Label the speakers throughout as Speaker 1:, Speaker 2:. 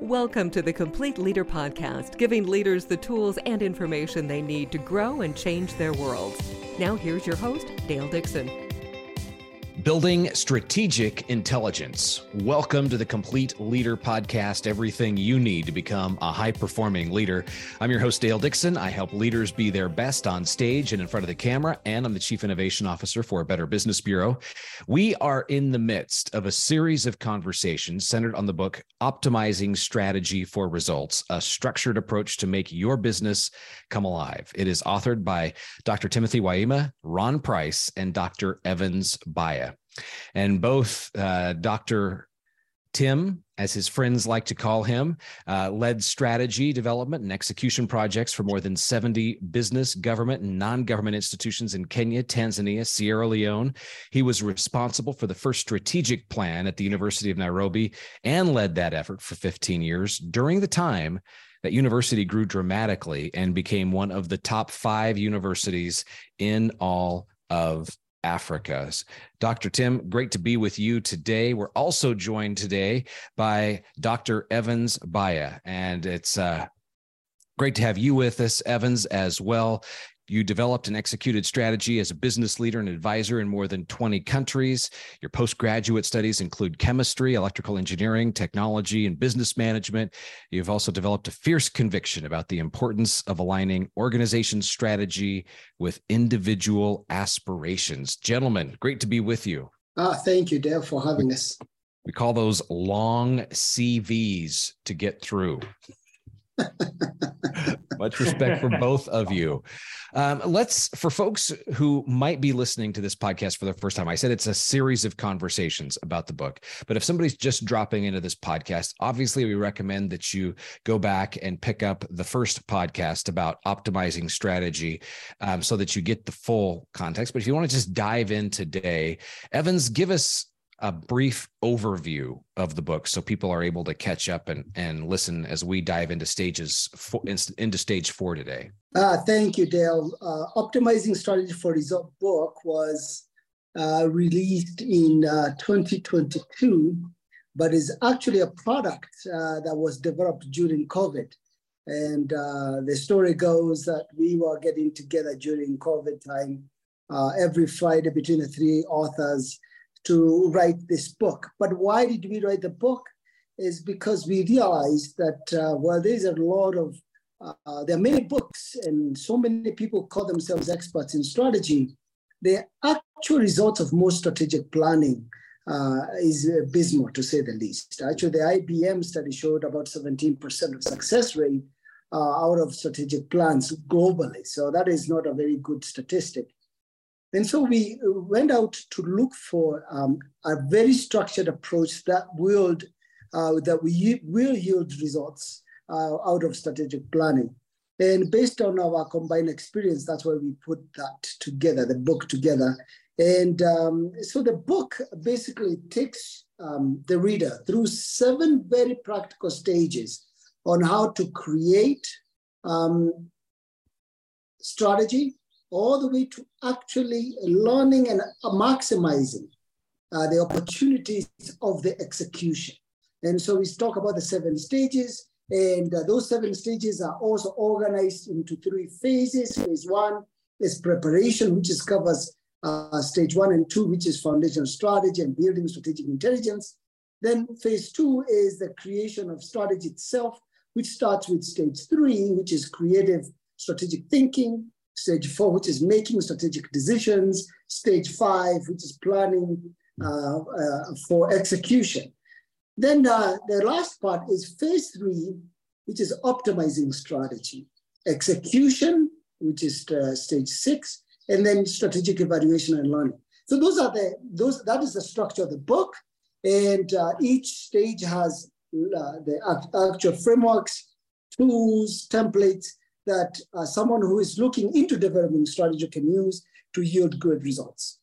Speaker 1: Welcome to the Complete Leader Podcast, giving leaders the tools and information they need to grow and change their worlds. Now, here's your host, Dale Dixon.
Speaker 2: Building strategic intelligence. Welcome to the Complete Leader Podcast, everything you need to become a high performing leader. I'm your host, Dale Dixon. I help leaders be their best on stage and in front of the camera, and I'm the Chief Innovation Officer for Better Business Bureau. We are in the midst of a series of conversations centered on the book Optimizing Strategy for Results, a structured approach to make your business come alive. It is authored by Dr. Timothy Waema, Ron Price, and Dr. Evans Baiya. And both uh, Dr. Tim, as his friends like to call him, uh, led strategy development and execution projects for more than 70 business, government, and non government institutions in Kenya, Tanzania, Sierra Leone. He was responsible for the first strategic plan at the University of Nairobi and led that effort for 15 years. During the time, that university grew dramatically and became one of the top five universities in all of Africa's. Dr. Tim, great to be with you today. We're also joined today by Dr. Evans Baiya, and it's uh, great to have you with us, Evans, as well. You developed and executed strategy as a business leader and advisor in more than 20 countries. Your postgraduate studies include chemistry, electrical engineering, technology, and business management. You've also developed a fierce conviction about the importance of aligning organization strategy with individual aspirations. Gentlemen, great to be with you.
Speaker 3: Ah, thank you, Dale, for having us.
Speaker 2: We call those long CVs to get through. Much respect for both of you. Um, let's, for folks who might be listening to this podcast for the first time, I said it's a series of conversations about the book. But if somebody's just dropping into this podcast, obviously we recommend that you go back and pick up the first podcast about optimizing strategy um, so that you get the full context. But if you want to just dive in today, Evans, give us a brief overview of the book so people are able to catch up and, and listen as we dive into stages four, into stage four today.
Speaker 3: Uh, thank you dale. Uh, optimizing strategy for result book was uh, released in uh, 2022 but is actually a product uh, that was developed during covid. And uh, the story goes that we were getting together during covid time every friday between the three authors to write this book. But why did we write the book? Is because we realized that, uh, well, there's a lot of, uh, there are many books and so many people call themselves experts in strategy. The actual results of most strategic planning uh, is abysmal, to say the least. Actually, the IBM study showed about 17% of success rate uh, out of strategic plans globally. So that is not a very good statistic. And so we went out to look for um, a very structured approach that will uh, that we will yield results uh, out of strategic planning. And based on our combined experience, that's why we put that together, the book together. And um, so the book basically takes um, the reader through seven very practical stages on how to create um, strategy, all the way to actually learning and maximizing uh, the opportunities of the execution. And so we talk about the seven stages, and uh, those seven stages are also organized into three phases. Phase one is preparation, which is covers uh, stage one and two, which is foundation strategy and building strategic intelligence. Then phase two is the creation of strategy itself, which starts with stage three, which is creative strategic thinking, Stage four, which is making strategic decisions. Stage five, which is planning uh, uh, for execution. Then uh, the last part is phase three, which is optimizing strategy. Execution, which is uh, stage six, and then strategic evaluation and learning. So those are the those that is the structure of the book, and uh, each stage has uh, the actual frameworks, tools, templates that uh, someone who is looking into development strategy can use to yield good results.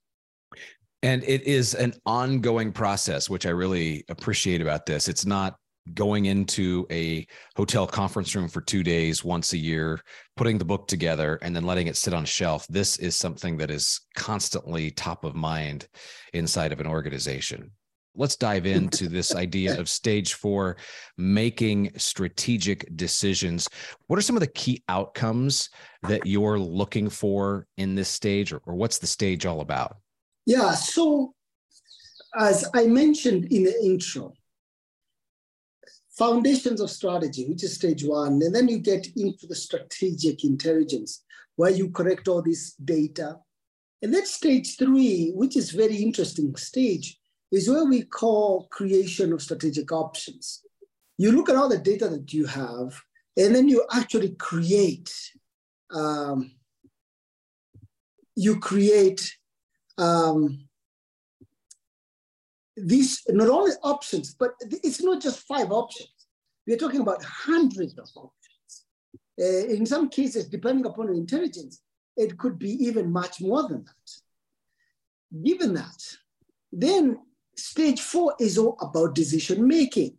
Speaker 2: And it is an ongoing process, which I really appreciate about this. It's not going into a hotel conference room for two days once a year, putting the book together, and then letting it sit on a shelf. This is something that is constantly top of mind inside of an organization. Let's dive into this idea of stage four making strategic decisions. What are some of the key outcomes that you're looking for in this stage or, or what's the stage all about?
Speaker 3: Yeah so as i mentioned in the intro foundations of strategy which is stage one and then you get into the strategic intelligence where you correct all this data. And then stage three which is very interesting stage is where we call creation of strategic options. You look at all the data that you have, and then you actually create. Um, you create um, these not only options, but it's not just five options. We're talking about hundreds of options. Uh, in some cases, depending upon your intelligence, it could be even much more than that. Given that, then Stage four is all about decision making.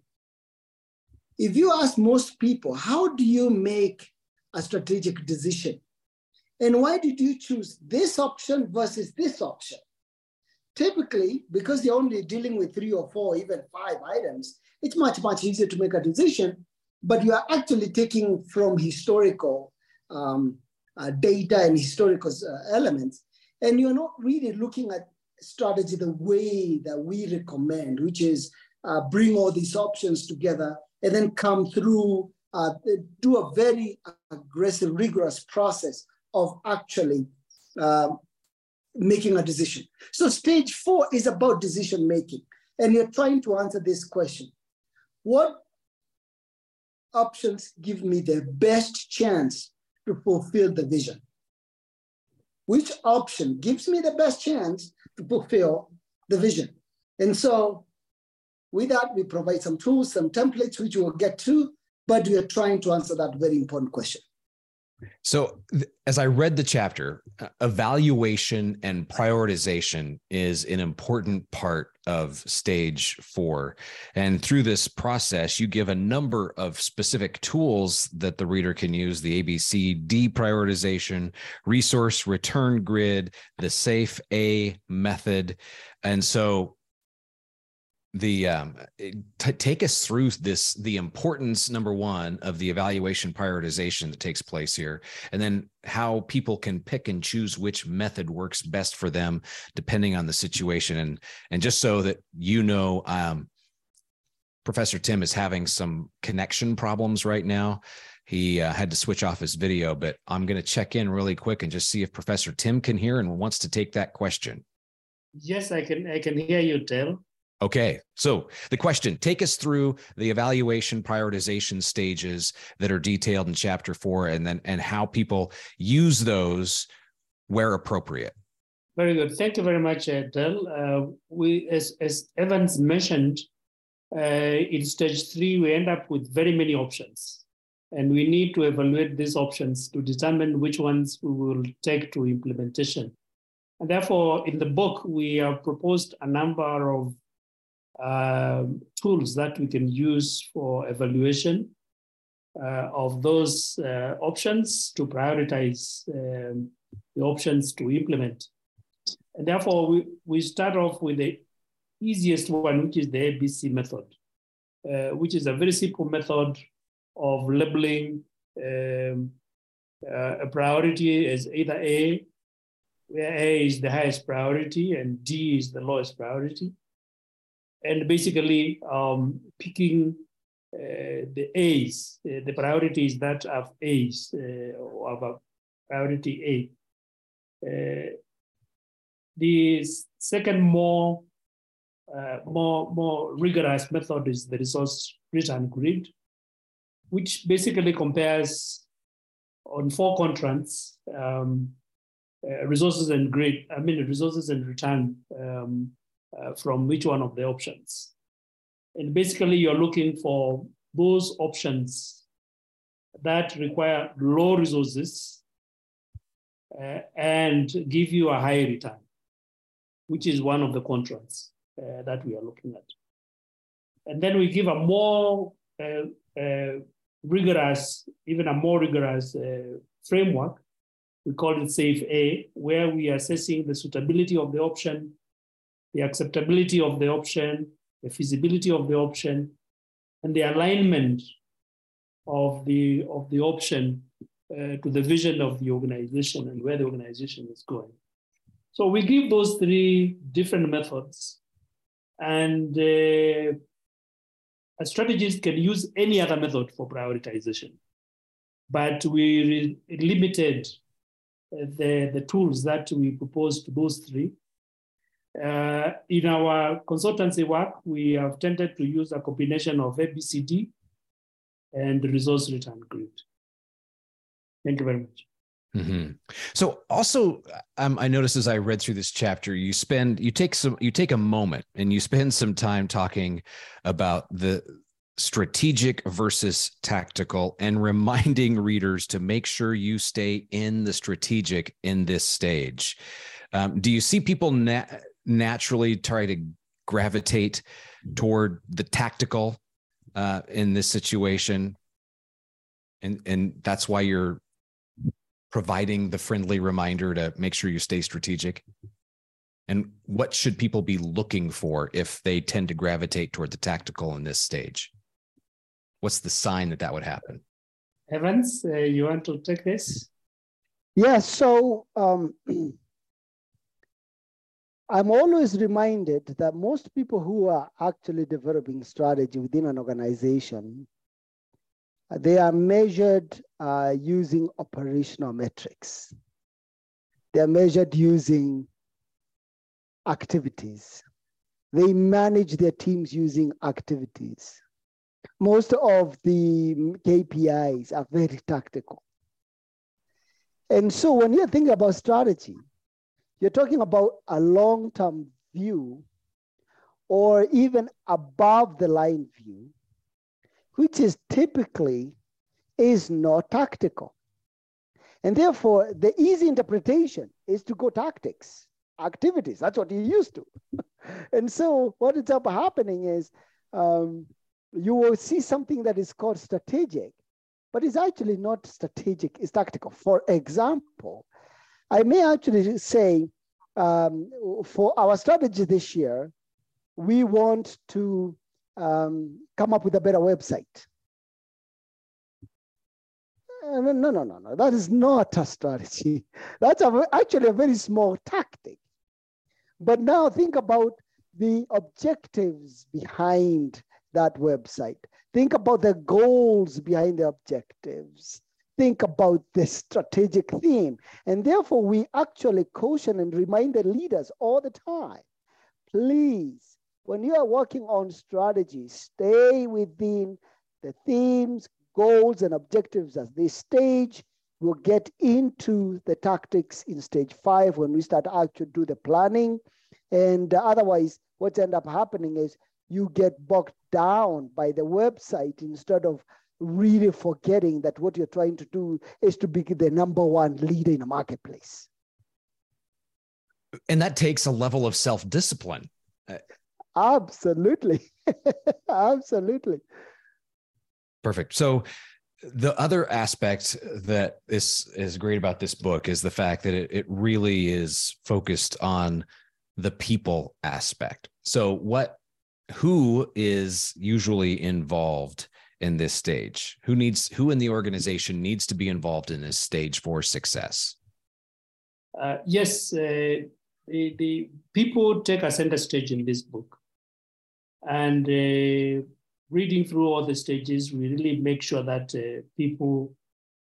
Speaker 3: If you ask most people, how do you make a strategic decision? And why did you choose this option versus this option? Typically, because you're only dealing with three or four, even five items, it's much, much easier to make a decision, but you are actually taking from historical um, uh, data and historical uh, elements, and you're not really looking at strategy the way that we recommend, which is uh, bring all these options together and then come through, uh, do a very aggressive, rigorous process of actually uh, making a decision. So stage four is about decision making. And you're trying to answer this question. What options give me the best chance to fulfill the vision? Which option gives me the best chance to fulfill the vision. And so with that, we provide some tools, some templates, which we'll get to, but we are trying to answer that very important question.
Speaker 2: So, as I read the chapter, uh, evaluation and prioritization is an important part of stage four. And through this process, you give a number of specific tools that the reader can use the ABC deprioritization, resource return grid, the SAFE A method. And so, the um, t- take us through this the importance number one of the evaluation prioritization that takes place here and then how people can pick and choose which method works best for them depending on the situation and and just so that you know um, professor tim is having some connection problems right now he uh, had to switch off his video but i'm going to check in really quick and just see if professor tim can hear and wants to take that question
Speaker 4: yes i can i can hear you Dale.
Speaker 2: Okay. So the question take us through the evaluation prioritization stages that are detailed in chapter four and then and how people use those where appropriate.
Speaker 4: Very good. Thank you very much, Del. Uh, we, as, as Evans mentioned, uh, in stage three, we end up with very many options. And we need to evaluate these options to determine which ones we will take to implementation. And therefore, in the book, we have proposed a number of uh, tools that we can use for evaluation uh, of those uh, options to prioritize um, the options to implement. And therefore, we, we start off with the easiest one, which is the ABC method, uh, which is a very simple method of labeling um, uh, a priority as either A, where A is the highest priority and D is the lowest priority and basically um, picking uh, the A's, uh, the priorities that have A's uh, or have a priority A. Uh, the second more, uh, more, more rigorous method is the resource return grid, which basically compares on four quadrants um, uh, resources and grid, I mean resources and return um, uh, from which one of the options. And basically, you're looking for those options that require low resources uh, and give you a high return, which is one of the contracts uh, that we are looking at. And then we give a more uh, uh, rigorous, even a more rigorous uh, framework. We call it SAFE A, where we are assessing the suitability of the option the acceptability of the option, the feasibility of the option, and the alignment of the, of the option uh, to the vision of the organization and where the organization is going. So we give those three different methods, and uh, a strategist can use any other method for prioritization. But we limited uh, the, the tools that we propose to those three. Uh, in our consultancy work, we have tended to use a combination of ABCD and resource return grid. Thank you very much.
Speaker 2: Mm-hmm. So also, um, I noticed as I read through this chapter, you spend you take some you take a moment and you spend some time talking about the strategic versus tactical and reminding readers to make sure you stay in the strategic in this stage. Um, do you see people nat- naturally try to gravitate toward the tactical uh, in this situation? And, and that's why you're providing the friendly reminder to make sure you stay strategic? And what should people be looking for if they tend to gravitate toward the tactical in this stage? What's the sign that that would happen?
Speaker 4: Evans, uh, you want to take this?
Speaker 3: Yeah, so um, I'm always reminded that most people who are actually developing strategy within an organization they are measured uh, using operational metrics. They are measured using activities. They manage their teams using activities. Most of the KPIs are very tactical. And so when you're thinking about strategy, you're talking about a long term view or even above the line view which is typically is not tactical. And therefore, the easy interpretation is to go tactics, activities. That's what you used to. and so, what ends up happening is um, you will see something that is called strategic, but it's actually not strategic, it's tactical. For example, I may actually say um, for our strategy this year, we want to um, come up with a better website. Uh, no, no, no, no. That is not a strategy. That's a, actually a very small tactic. But now think about the objectives behind that website. Think about the goals behind the objectives. Think about the strategic theme. And therefore, we actually caution and remind the leaders all the time please when you are working on strategy, stay within the themes, goals, and objectives at this stage. We'll get into the tactics in stage five when we start actually do the planning. And otherwise, what's end up happening is you get bogged down by the website instead of really forgetting that what you're trying to do is to be the number one leader in a marketplace.
Speaker 2: And that takes a level of self discipline.
Speaker 3: Uh, absolutely. Absolutely.
Speaker 2: Perfect. So the other aspect that is is great about this book is the fact that it, it really is focused on the people aspect. So what who is usually involved in this stage? Who needs who in the organization needs to be involved in this stage for success?
Speaker 4: Uh, yes, uh, the, the people take a center stage in this book. And uh, reading through all the stages, we really make sure that uh, people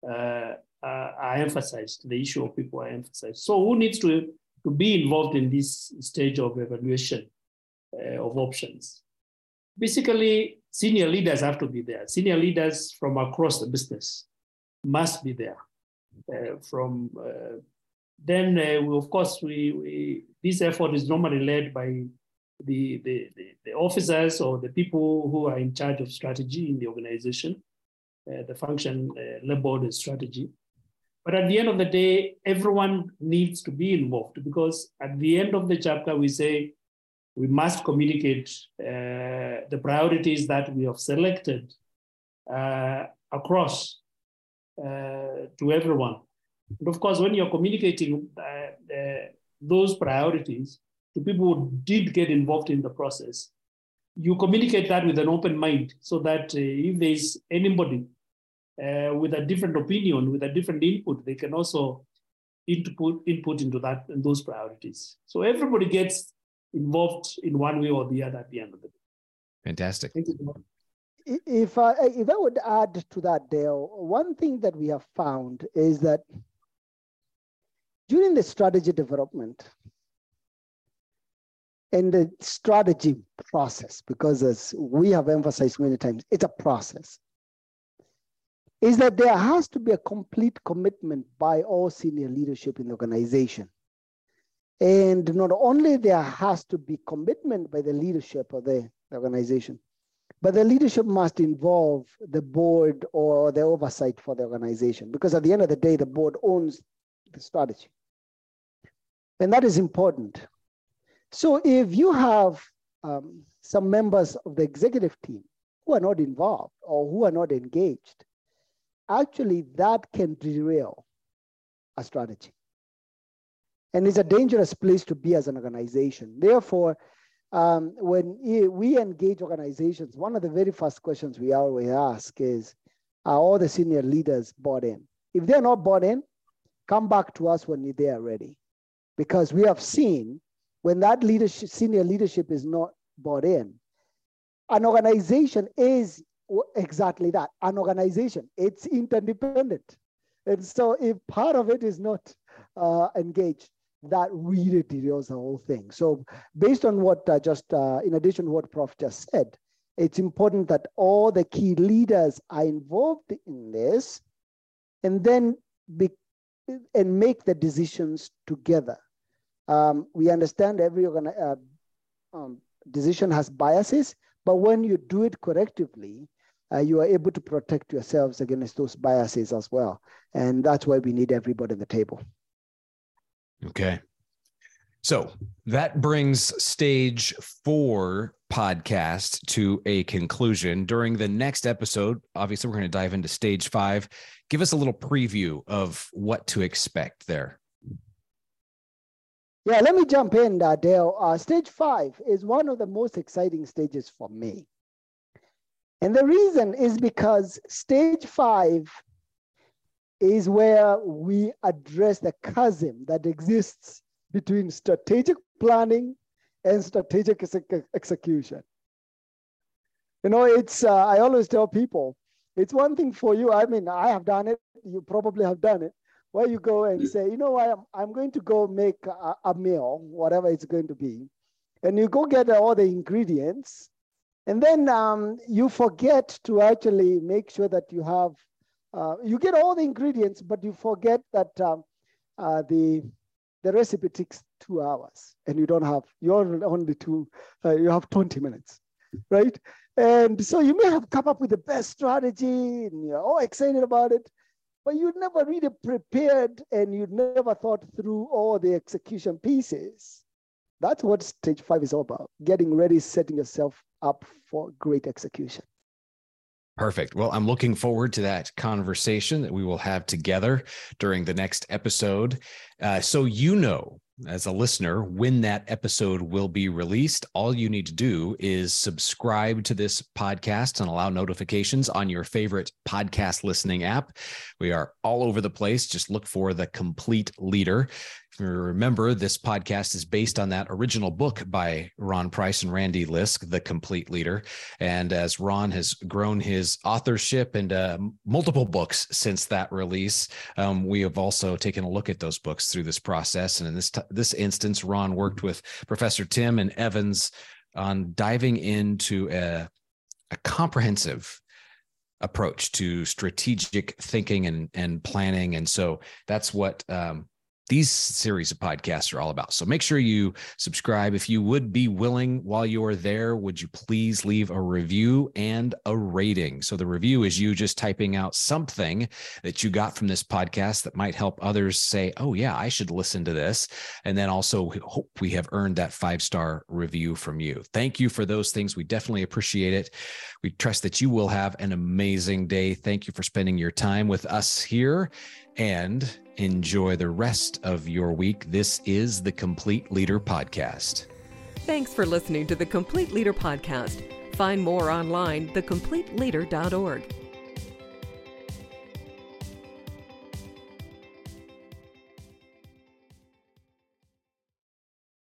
Speaker 4: uh, are emphasized, the issue of people are emphasized. So who needs to, to be involved in this stage of evaluation uh, of options? Basically, senior leaders have to be there. Senior leaders from across the business must be there. Uh, from uh, then, we, of course, we, we, this effort is normally led by the, the, the, the, officers or the people who are in charge of strategy in the organization, uh, the function uh, labeled as strategy. But at the end of the day, everyone needs to be involved because at the end of the chapter, we say we must communicate uh, the priorities that we have selected uh, across uh, to everyone. And of course, when you're communicating uh, those priorities, to people who did get involved in the process, you communicate that with an open mind so that uh, if there's anybody uh, with a different opinion, with a different input, they can also input input into that and those priorities. So everybody gets involved in one way or the other at the end of the day.
Speaker 2: Fantastic.
Speaker 4: Thank you.
Speaker 3: If I, if I would add to that, Dale, one thing that we have found is that during the strategy development and the strategy process, because as we have emphasized many times, it's a process, is that there has to be a complete commitment by all senior leadership in the organization. And not only there has to be commitment by the leadership of the organization, but the leadership must involve the board or the oversight for the organization because at the end of the day, the board owns the strategy. And that is important. So if you have um, some members of the executive team who are not involved or who are not engaged, actually that can derail a strategy. And it's a dangerous place to be as an organization. Therefore, um, when we engage organizations, one of the very first questions we always ask is, are all the senior leaders bought in? If they're not bought in, come back to us when they are ready. Because we have seen when that leadership, senior leadership is not bought in, an organization is exactly that, an organization. It's interdependent. And so if part of it is not uh, engaged, that really derails the whole thing. So based on what uh, just, uh, in addition to what Prof just said, it's important that all the key leaders are involved in this and then be, and make the decisions together. Um, we understand every uh, um, decision has biases, but when you do it correctively, uh, you are able to protect yourselves against those biases as well. And that's why we need everybody at the table.
Speaker 2: Okay. So that brings stage four podcast to a conclusion. During the next episode, obviously, we're going to dive into stage five. Give us a little preview of what to expect there.
Speaker 3: Yeah, let me jump in, uh, Dale. Uh, stage five is one of the most exciting stages for me. And the reason is because stage five is where we address the chasm that exists between strategic planning and strategic ex- execution. You know, it's, uh, I always tell people, it's one thing for you. I mean, I have done it. You probably have done it. Where you go and say, you know what, I'm, I'm going to go make a, a meal, whatever it's going to be. And you go get all the ingredients. And then um, you forget to actually make sure that you have uh, you get all the ingredients, but you forget that um, uh, the the recipe takes two hours, and you don't have you're only two. Uh, you have twenty minutes, right? And so you may have come up with the best strategy, and you're all excited about it, but you never really prepared, and you never thought through all the execution pieces. That's what stage five is all about: getting ready, setting yourself up for great execution.
Speaker 2: Perfect. Well, I'm looking forward to that conversation that we will have together during the next episode. Uh, so, you know, as a listener, when that episode will be released, all you need to do is subscribe to this podcast and allow notifications on your favorite podcast listening app. We are all over the place. Just look for the complete leader. Remember, this podcast is based on that original book by Ron Price and Randy Lisk, The Complete Leader. And as Ron has grown his authorship and uh, multiple books since that release, um, we have also taken a look at those books through this process. And in this t- this instance, Ron worked with Professor Tim and Evans on diving into a, a comprehensive approach to strategic thinking and, and planning. And so that's what um, these series of podcasts are all about. So make sure you subscribe. If you would be willing while you are there, would you please leave a review and a rating? So the review is you just typing out something that you got from this podcast that might help others say, oh, yeah, I should listen to this. And then also hope we have earned that five star review from you. Thank you for those things. We definitely appreciate it. We trust that you will have an amazing day. Thank you for spending your time with us here and enjoy the rest of your week. This is the Complete Leader Podcast.
Speaker 1: Thanks for listening to the Complete Leader Podcast. Find more online, thecompleteleader.org.